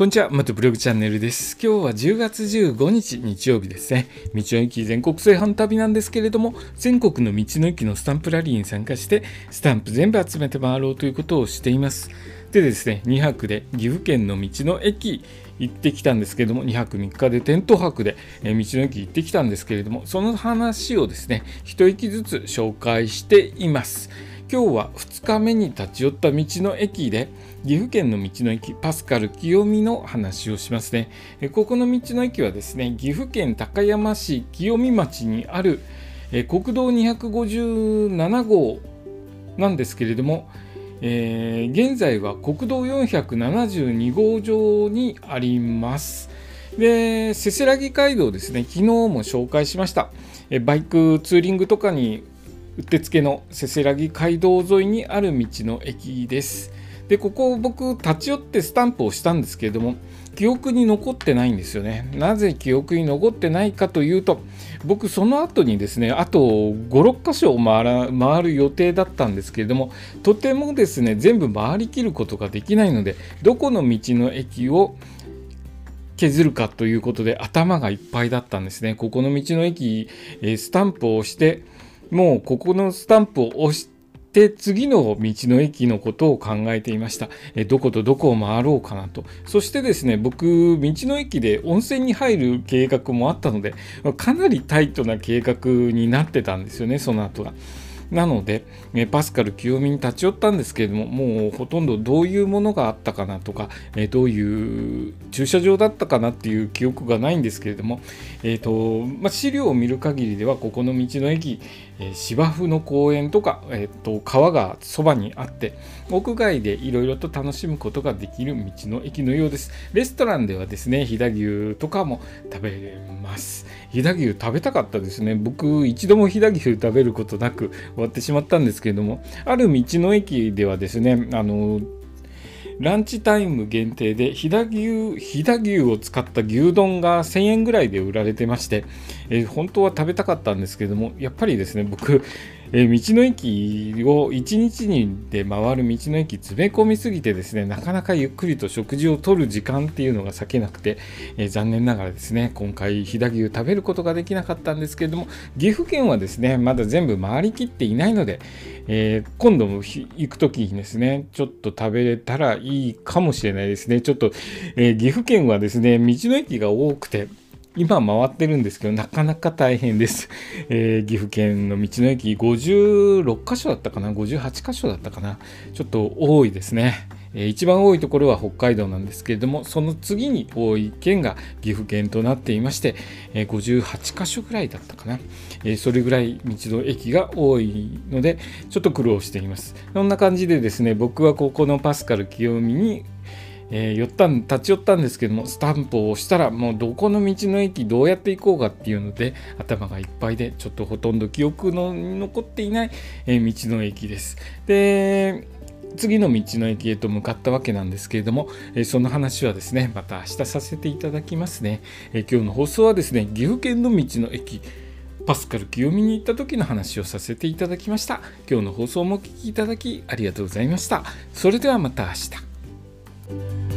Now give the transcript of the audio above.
こんにちは、元ブログチャンネルです。今日は10月15日日曜日ですね。道の駅全国製販旅なんですけれども、全国の道の駅のスタンプラリーに参加して、スタンプ全部集めて回ろうということをしています。でですね、2泊で岐阜県の道の駅行ってきたんですけれども、2泊3日でテント泊で道の駅行ってきたんですけれども、その話をですね、一駅ずつ紹介しています。今日は2日目に立ち寄った道の駅で岐阜県の道の駅パスカル清美の話をしますね。ここの道の駅はですね岐阜県高山市清美町にある国道257号なんですけれども、えー、現在は国道472号上にあります。でせせらぎ街道ですね昨日も紹介しました。バイクツーリングとかにうってつけのせせらぎ街道沿いにある道の駅です。でここを僕立ち寄ってスタンプをしたんですけれども記憶に残ってないんですよね。なぜ記憶に残ってないかというと僕その後にですねあと56箇所を回ら回る予定だったんですけれどもとてもですね全部回りきることができないのでどこの道の駅を削るかということで頭がいっぱいだったんですね。ここの道の駅、えスタンプを押してもうここのスタンプを押して次の道の駅のことを考えていました。えどことどこを回ろうかなと。そしてですね、僕、道の駅で温泉に入る計画もあったので、かなりタイトな計画になってたんですよね、その後が。なので、えパスカル清美に立ち寄ったんですけれども、もうほとんどどういうものがあったかなとか、えどういう駐車場だったかなっていう記憶がないんですけれども、えーとまあ、資料を見る限りでは、ここの道の駅、え芝生の公園とか、えーと、川がそばにあって、屋外でいろいろと楽しむことができる道の駅のようです。レストランではですね、飛騨牛とかも食べれます。飛騨牛食べたかったですね。僕、一度も飛騨牛食べることなく終わってしまったんですけれども、ある道の駅ではですね、あの、ランチタイム限定で飛騨牛飛騨牛を使った牛丼が1000円ぐらいで売られてまして、えー、本当は食べたかったんですけれどもやっぱりですね僕えー、道の駅を1日にで回る道の駅詰め込みすぎてですねなかなかゆっくりと食事をとる時間っていうのが避けなくて、えー、残念ながらですね今回飛騨牛食べることができなかったんですけれども岐阜県はですねまだ全部回りきっていないので、えー、今度も行く時にですねちょっと食べれたらいいかもしれないですね。ちょっと、え岐阜県はですね道の駅が多くて今回ってるんですけど、なかなか大変です。えー、岐阜県の道の駅56箇所だったかな ?58 箇所だったかな？ちょっと多いですね。えー、一番多いところは北海道なんですけれども、その次に多い県が岐阜県となっていまして、えー、58箇所ぐらいだったかな、えー、それぐらい道の駅が多いので、ちょっと苦労しています。そんな感じでですね、僕はここのパスカル清美にえー、寄ったん立ち寄ったんですけどもスタンプを押したらもうどこの道の駅どうやって行こうかっていうので頭がいっぱいでちょっとほとんど記憶の残っていない、えー、道の駅です。で次の道の駅へと向かったわけなんですけれども、え、その話はですねまた明日させていただきますね、え今日の放送はですね岐阜県の道の駅パスカル清美に行った時の話をさせていただきました。今日の放送もお聴きいただきありがとうございました。それではまた明日。thank you